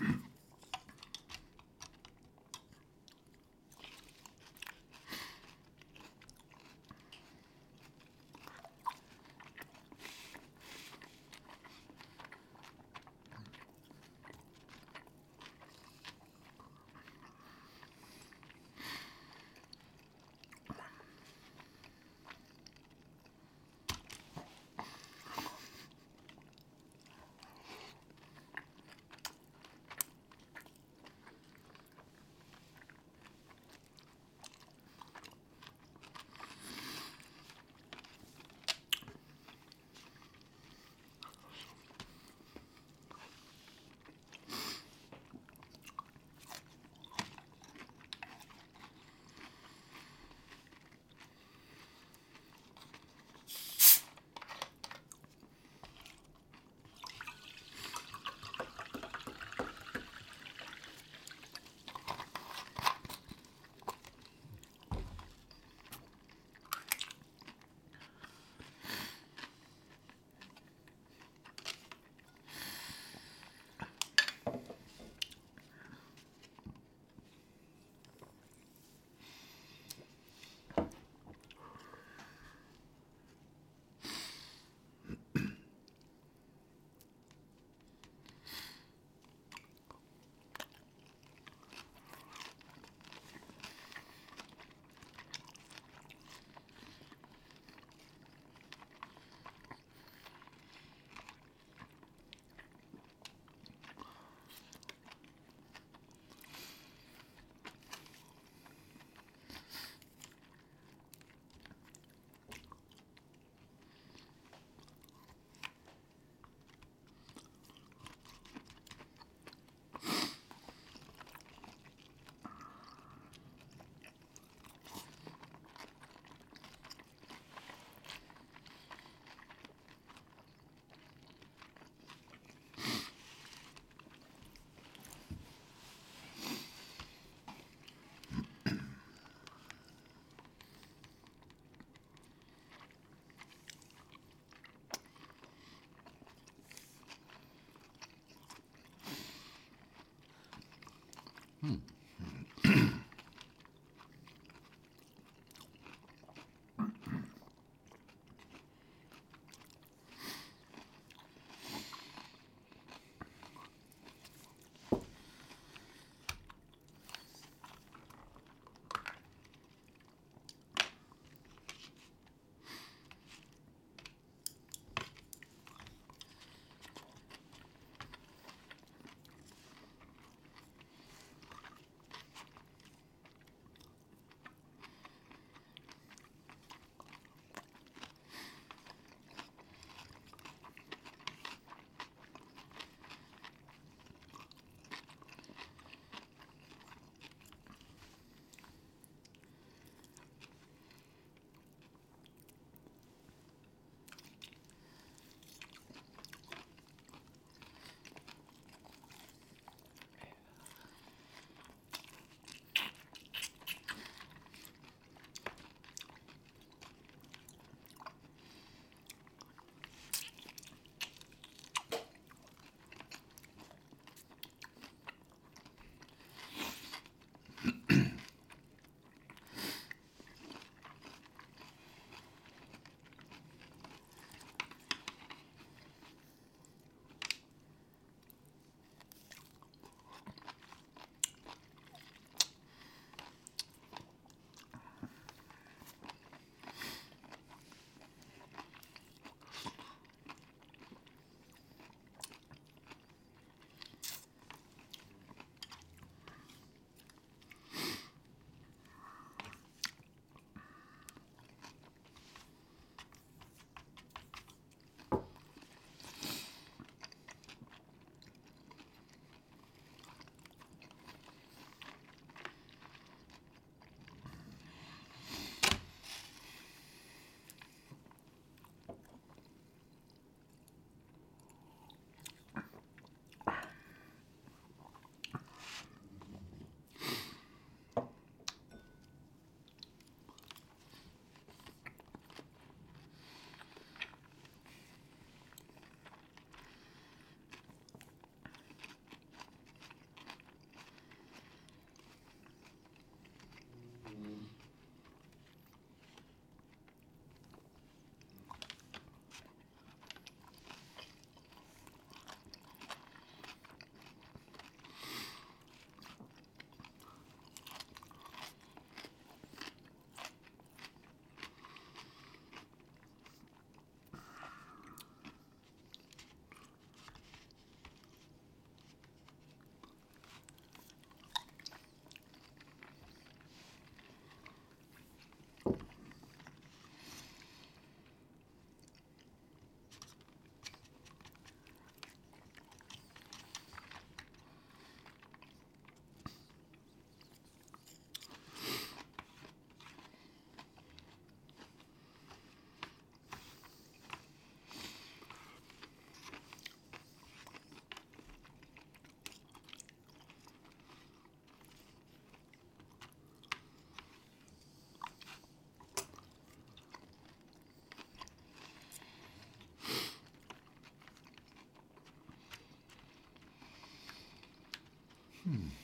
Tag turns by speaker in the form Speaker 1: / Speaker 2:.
Speaker 1: Mm-hmm. Hmm.